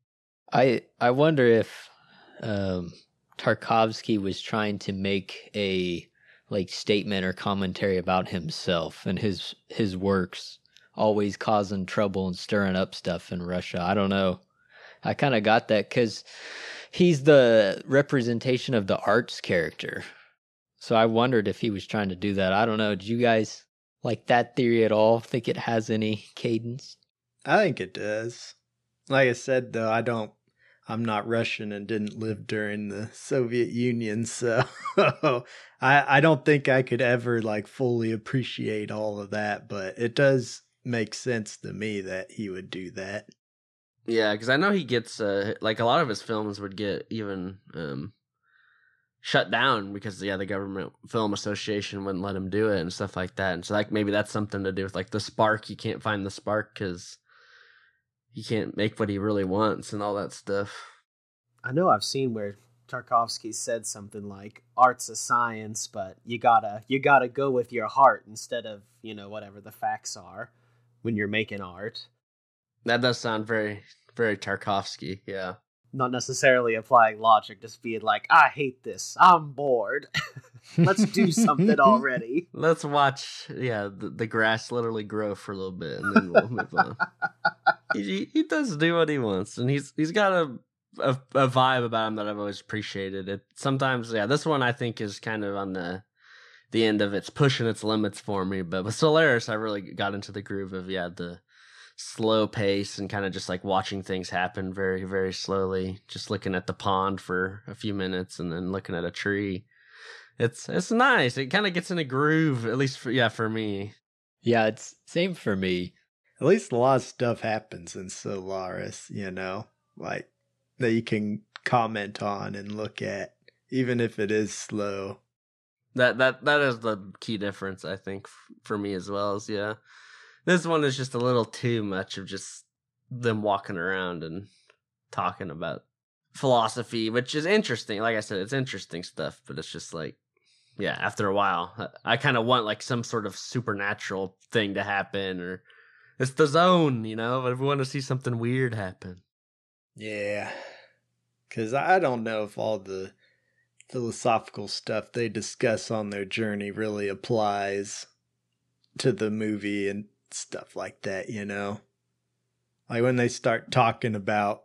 I I wonder if um, Tarkovsky was trying to make a like statement or commentary about himself and his his works, always causing trouble and stirring up stuff in Russia. I don't know. I kind of got that because he's the representation of the arts character. So I wondered if he was trying to do that. I don't know. Do you guys like that theory at all? Think it has any cadence?
I think it does. Like I said, though, I don't. I'm not Russian and didn't live during the Soviet Union, so I I don't think I could ever like fully appreciate all of that. But it does make sense to me that he would do that.
Yeah, because I know he gets uh, like a lot of his films would get even um, shut down because yeah, the government film association wouldn't let him do it and stuff like that. And so like maybe that's something to do with like the spark. You can't find the spark because he can't make what he really wants and all that stuff.
I know I've seen where Tarkovsky said something like art's a science, but you gotta you gotta go with your heart instead of, you know, whatever the facts are when you're making art.
That does sound very very Tarkovsky. Yeah.
Not necessarily applying logic, just being like, I hate this. I'm bored. Let's do something already.
Let's watch yeah the, the grass literally grow for a little bit and then we'll move on. He, he does do what he wants and he's he's got a a, a vibe about him that I've always appreciated. It sometimes, yeah, this one I think is kind of on the the end of it's pushing its limits for me. But with Solaris, I really got into the groove of yeah the slow pace and kind of just like watching things happen very very slowly. Just looking at the pond for a few minutes and then looking at a tree. It's it's nice. It kind of gets in a groove, at least for yeah for me.
Yeah, it's same for me.
At least a lot of stuff happens in Solaris, you know, like that you can comment on and look at, even if it is slow.
That that that is the key difference, I think, for me as well. Is yeah, this one is just a little too much of just them walking around and talking about philosophy, which is interesting. Like I said, it's interesting stuff, but it's just like, yeah, after a while, I, I kind of want like some sort of supernatural thing to happen, or it's the zone, you know. But if we want to see something weird happen,
Yeah. Because I don't know if all the philosophical stuff they discuss on their journey really applies to the movie and stuff like that, you know? Like when they start talking about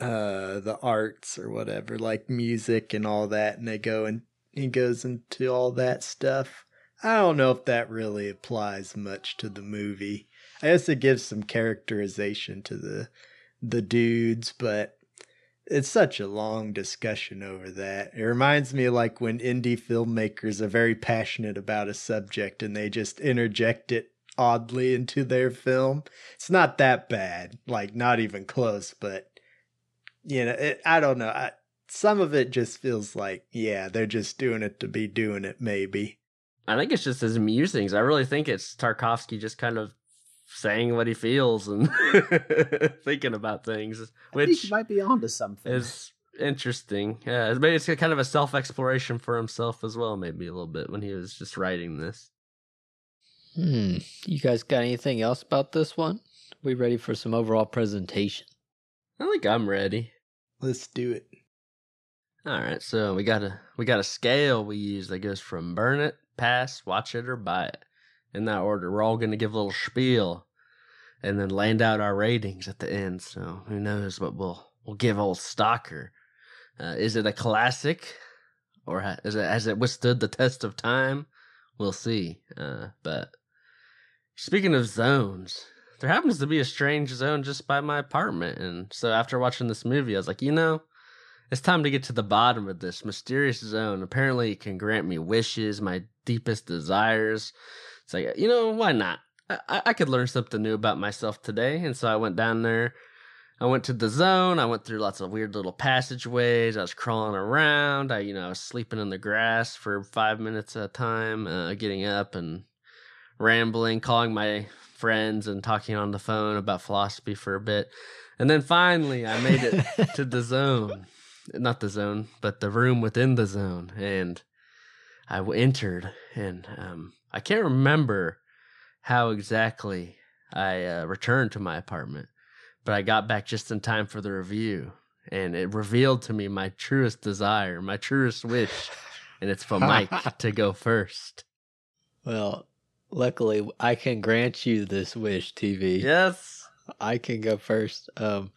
uh the arts or whatever, like music and all that, and they go and he goes into all that stuff. I don't know if that really applies much to the movie. I guess it gives some characterization to the the dudes, but it's such a long discussion over that. It reminds me like when indie filmmakers are very passionate about a subject and they just interject it oddly into their film. It's not that bad, like not even close, but you know, it, I don't know. I, some of it just feels like, yeah, they're just doing it to be doing it, maybe.
I think it's just his musings. I really think it's Tarkovsky just kind of saying what he feels and thinking about things,
I think
which
might be onto something.
is interesting. Yeah, it's- maybe it's kind of a self exploration for himself as well. Maybe a little bit when he was just writing this.
Hmm. You guys got anything else about this one? We ready for some overall presentation?
I think I'm ready.
Let's do it.
All right, so we got a we got a scale we use that goes from burn it, pass, watch it, or buy it. In that order, we're all gonna give a little spiel, and then land out our ratings at the end. So who knows what we'll we'll give old Stalker? Uh, is it a classic, or is it has it withstood the test of time? We'll see. Uh, but speaking of zones, there happens to be a strange zone just by my apartment, and so after watching this movie, I was like, you know. It's time to get to the bottom of this mysterious zone. Apparently, it can grant me wishes, my deepest desires. It's like, you know, why not? I, I- could learn something new about myself today. And so I went down there. I went to the zone. I went through lots of weird little passageways. I was crawling around. I, you know, I was sleeping in the grass for five minutes at a time, uh, getting up and rambling, calling my friends and talking on the phone about philosophy for a bit. And then finally, I made it to the zone not the zone, but the room within the zone. And I entered, and um, I can't remember how exactly I uh, returned to my apartment, but I got back just in time for the review. And it revealed to me my truest desire, my truest wish, and it's for Mike to go first.
Well, luckily I can grant you this wish, TV.
Yes.
I can go first. Um,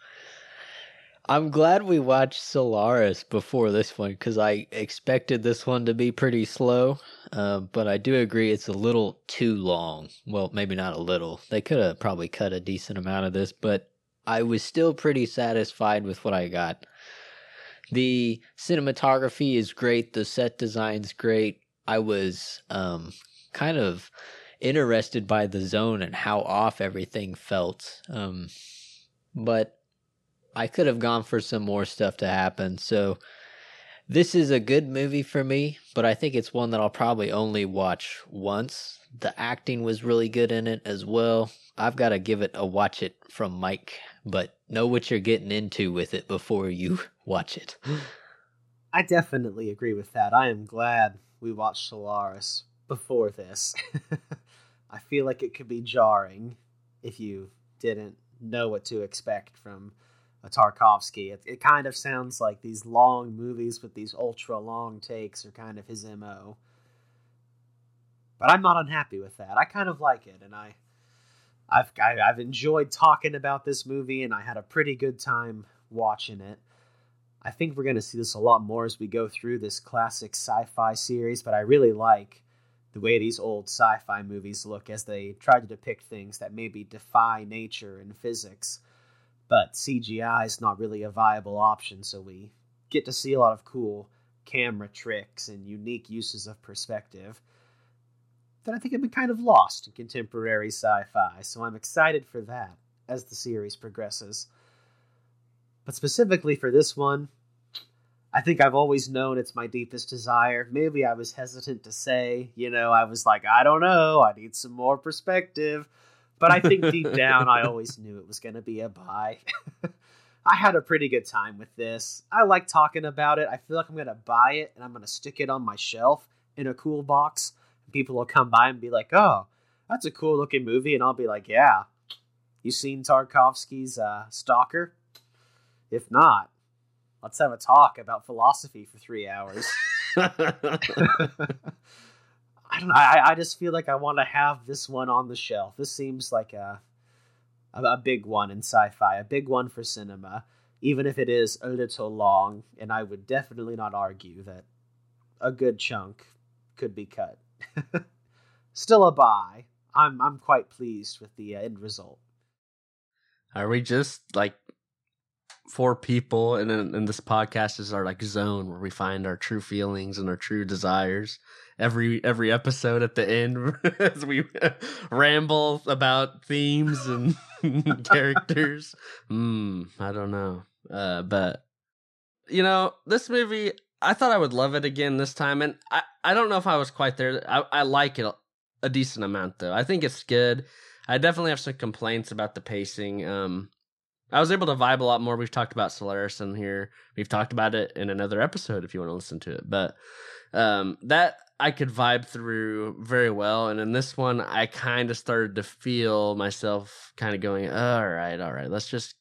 I'm glad we watched Solaris before this one because I expected this one to be pretty slow. Um, but I do agree it's a little too long. Well, maybe not a little. They could have probably cut a decent amount of this, but I was still pretty satisfied with what I got. The cinematography is great. The set design's great. I was um, kind of interested by the zone and how off everything felt. Um, but I could have gone for some more stuff to happen. So this is a good movie for me, but I think it's one that I'll probably only watch once. The acting was really good in it as well. I've got to give it a watch it from Mike, but know what you're getting into with it before you watch it.
I definitely agree with that. I am glad we watched Solaris before this. I feel like it could be jarring if you didn't know what to expect from a Tarkovsky. It, it kind of sounds like these long movies with these ultra long takes are kind of his MO. But I'm not unhappy with that. I kind of like it, and I, I've I, I've enjoyed talking about this movie, and I had a pretty good time watching it. I think we're going to see this a lot more as we go through this classic sci-fi series, but I really like the way these old sci-fi movies look as they try to depict things that maybe defy nature and physics. But CGI is not really a viable option, so we get to see a lot of cool camera tricks and unique uses of perspective that I think have been kind of lost in contemporary sci-fi. So I'm excited for that as the series progresses. But specifically for this one, I think I've always known it's my deepest desire. Maybe I was hesitant to say, you know, I was like, I don't know, I need some more perspective. But I think deep down, I always knew it was going to be a buy. I had a pretty good time with this. I like talking about it. I feel like I'm going to buy it and I'm going to stick it on my shelf in a cool box. People will come by and be like, oh, that's a cool looking movie. And I'll be like, yeah. You seen Tarkovsky's uh, Stalker? If not, let's have a talk about philosophy for three hours. I don't know. I, I just feel like I want to have this one on the shelf. This seems like a, a big one in sci-fi, a big one for cinema. even if it is a little long, and I would definitely not argue that a good chunk could be cut. Still a buy. I'm I'm quite pleased with the uh, end result.
Are we just like four people, and then and this podcast is our like zone where we find our true feelings and our true desires every every episode at the end as we ramble about themes and characters. Hmm, I don't know, uh, but you know this movie. I thought I would love it again this time, and I I don't know if I was quite there. I I like it a decent amount though. I think it's good. I definitely have some complaints about the pacing. Um, I was able to vibe a lot more. We've talked about Solaris in here. We've talked about it in another episode if you want to listen to it. But um, that I could vibe through very well. And in this one, I kind of started to feel myself kind of going, all right, all right, let's just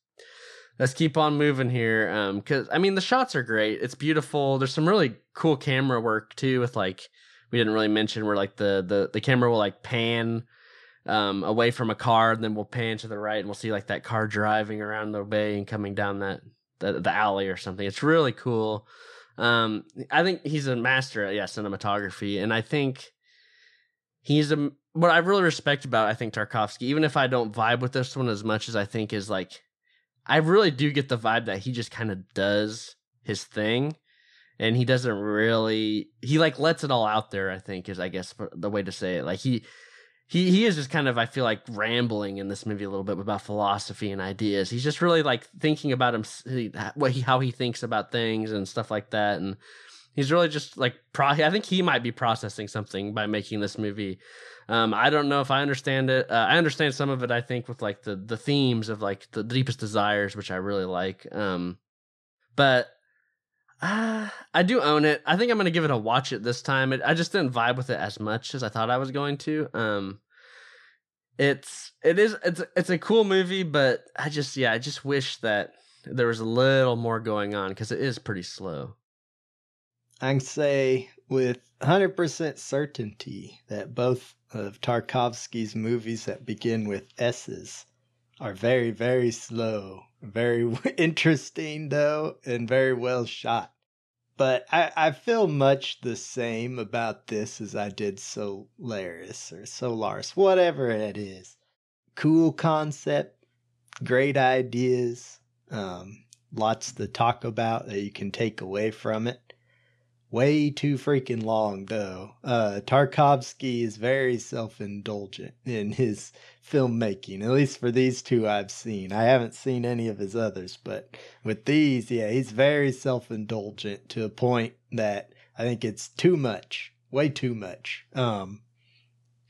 let's keep on moving here. Um, cause I mean the shots are great. It's beautiful. There's some really cool camera work too with like we didn't really mention where like the the, the camera will like pan um, away from a car, and then we'll pan to the right, and we'll see like that car driving around the bay and coming down that the, the alley or something. It's really cool. Um, I think he's a master at yeah cinematography, and I think he's a what I really respect about I think Tarkovsky. Even if I don't vibe with this one as much as I think is like, I really do get the vibe that he just kind of does his thing and he doesn't really he like lets it all out there i think is i guess the way to say it like he he he is just kind of I feel like rambling in this movie a little bit about philosophy and ideas. He's just really like thinking about him what he how he thinks about things and stuff like that and he's really just like pro I think he might be processing something by making this movie. Um I don't know if I understand it. Uh, I understand some of it I think with like the the themes of like the deepest desires which I really like. Um but uh, I do own it. I think I'm gonna give it a watch it this time. It, I just didn't vibe with it as much as I thought I was going to. Um, it's it is it's it's a cool movie, but I just yeah I just wish that there was a little more going on because it is pretty slow.
I can say with 100% certainty that both of Tarkovsky's movies that begin with S's are very, very slow. Very interesting, though, and very well shot. But I, I feel much the same about this as I did Solaris or Solaris, whatever it is. Cool concept, great ideas, um, lots to talk about that you can take away from it way too freaking long though. Uh, Tarkovsky is very self-indulgent in his filmmaking, at least for these two I've seen. I haven't seen any of his others, but with these, yeah, he's very self-indulgent to a point that I think it's too much, way too much. Um,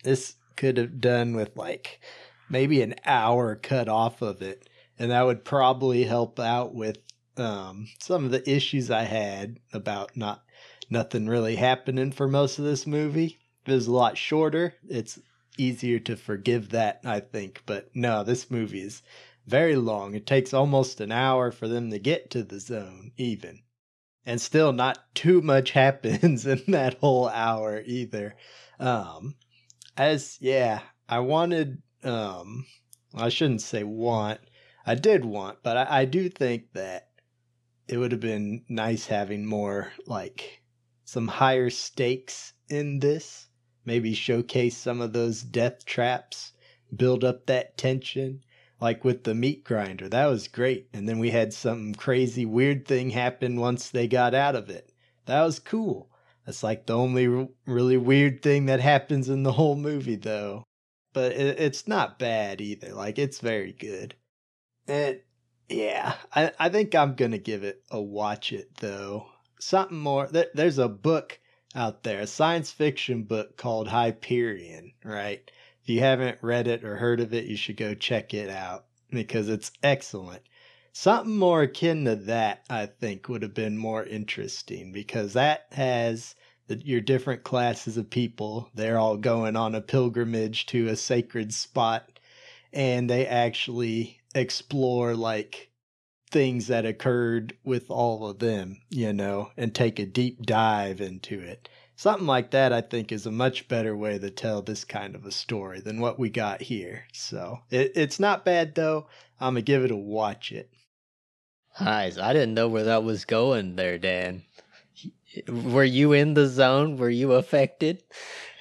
this could have done with like maybe an hour cut off of it, and that would probably help out with um, some of the issues I had about not nothing really happening for most of this movie. If it was a lot shorter, it's easier to forgive that, I think. But no, this movie is very long. It takes almost an hour for them to get to the zone, even. And still not too much happens in that whole hour either. Um as yeah, I wanted um I shouldn't say want. I did want, but I, I do think that it would have been nice having more like some higher stakes in this. Maybe showcase some of those death traps, build up that tension. Like with the meat grinder, that was great. And then we had some crazy weird thing happen once they got out of it. That was cool. That's like the only really weird thing that happens in the whole movie, though. But it, it's not bad either. Like, it's very good. And yeah, I, I think I'm going to give it a watch it, though something more. There, there's a book out there, a science fiction book called Hyperion, right? If you haven't read it or heard of it, you should go check it out because it's excellent. Something more akin to that, I think, would have been more interesting because that has the, your different classes of people. They're all going on a pilgrimage to a sacred spot and they actually explore like things that occurred with all of them, you know, and take a deep dive into it. Something like that, I think, is a much better way to tell this kind of a story than what we got here. So it, it's not bad, though. I'm going to give it a watch it.
Nice. I didn't know where that was going there, Dan. Were you in the zone? Were you affected?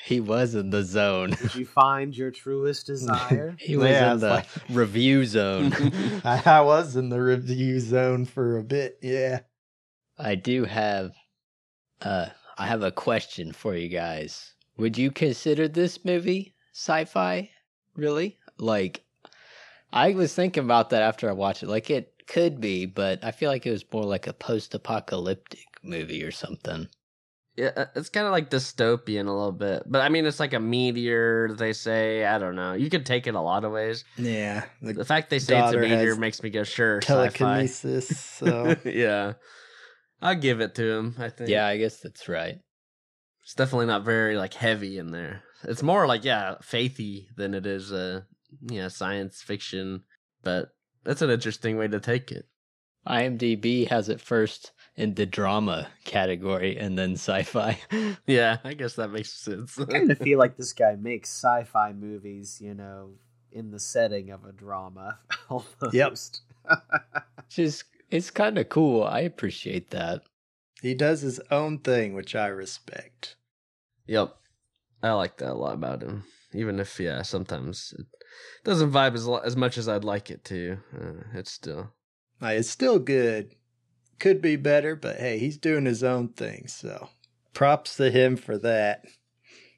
He was in the zone.
Did you find your truest desire?
He was
Yeah,
in the
like-
review zone.
I, was in the review zone for a bit. Yeah.
I do have uh I have a question for you guys. Would you consider this movie sci-fi? Really? Like I was thinking about that after I watched it. Like it could be, but I feel like it was more like a post-apocalyptic movie or something.
Yeah, uh, it's kind of like dystopian a little bit, but I mean, it's like a meteor. They say I don't know. You could take it a lot of ways.
Yeah. The
The fact they say it's a meteor makes me go sure.
telekinesis. So
yeah, I'll give it to him. I think.
Yeah, I guess that's right.
it's definitely not very like heavy in there. It's more like yeah, faithy than it is uh yeah science fiction. But that's an interesting way to take it.
IMDb has it first in the drama category and then sci-fi.
Yeah, I guess that makes sense.
I kind of feel like this guy makes sci-fi movies, you know, in the setting of a drama. Almost.
Just it's kind of cool. I appreciate that.
he does his own thing, which I respect.
Yep. I like that a lot about him. Even if, yeah, sometimes it doesn't vibe as as much as I'd like it to. Uh, it's still.
Like, it's still good. Could be better, but hey, he's doing his own thing. So props to him for that.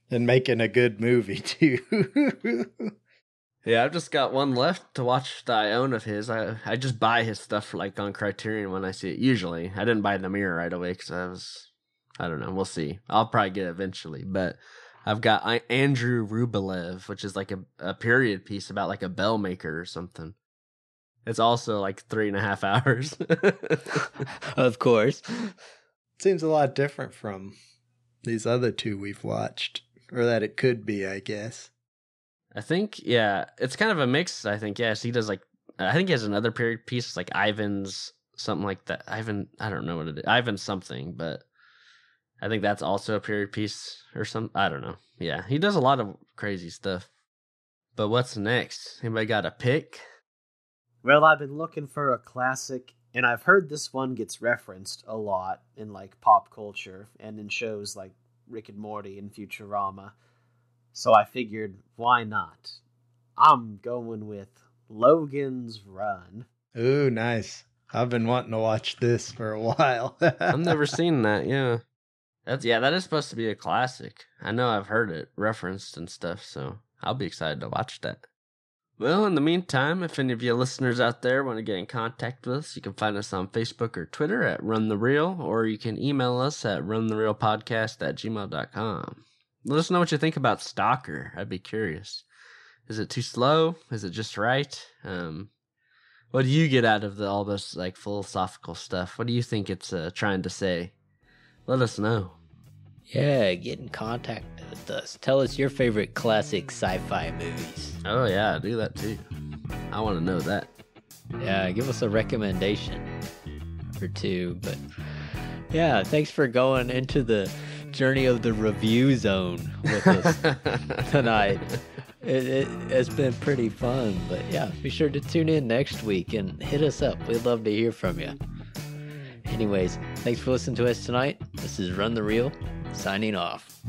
And making a good movie too.
Yeah, I've just got one left to watch that I own of his. I I just buy his stuff like on Criterion when I see it. Usually, I didn't buy the mirror right away because I was, I don't know. We'll see. I'll probably get it eventually, but I've got Andrew Rublev, which is like a, a period piece about like a bell maker or something. It's also like three and a half hours.
of course.
Seems a lot different from these other two we've watched. Or that it could be, I guess.
I think, yeah, it's kind of a mix. I think, yes, he does like, I think he has another period piece, like Ivan's something like that. Ivan, I don't know what it is. Ivan something, but I think that's also a period piece or some. I don't know. Yeah, he does a lot of crazy stuff. But what's next? Anybody got a pick?
Well, I've been looking for a classic, and I've heard this one gets referenced a lot in like pop culture and in shows like Rick and Morty and Futurama. So I figured, why not? I'm going with Logan's Run.
Ooh, nice. I've been wanting to watch this for a while.
I've never seen that. Yeah, that's yeah. That is supposed to be a classic. I know I've heard it referenced and stuff, so I'll be excited to watch that. Well, in the meantime, if any of you listeners out there want to get in contact with us, you can find us on Facebook or Twitter at Run the Reel, or you can email us at runtherealpodcast at gmail.com. Let us know what you think about Stalker. I'd be curious. Is it too slow? Is it just right? Um, what do you get out of the, all this like philosophical stuff? What do you think it's uh, trying to say? Let us know.
Yeah, get in contact with us. Tell us your favorite classic sci-fi movies.
Oh yeah, do that too. I want to know that.
Yeah, give us a recommendation or two. But yeah, thanks for going into the journey of the review zone with us tonight. It, it, it's been pretty fun, but yeah, be sure to tune in next week and hit us up. We'd love to hear from you. Anyways, thanks for listening to us tonight. This is Run the Reel, signing off.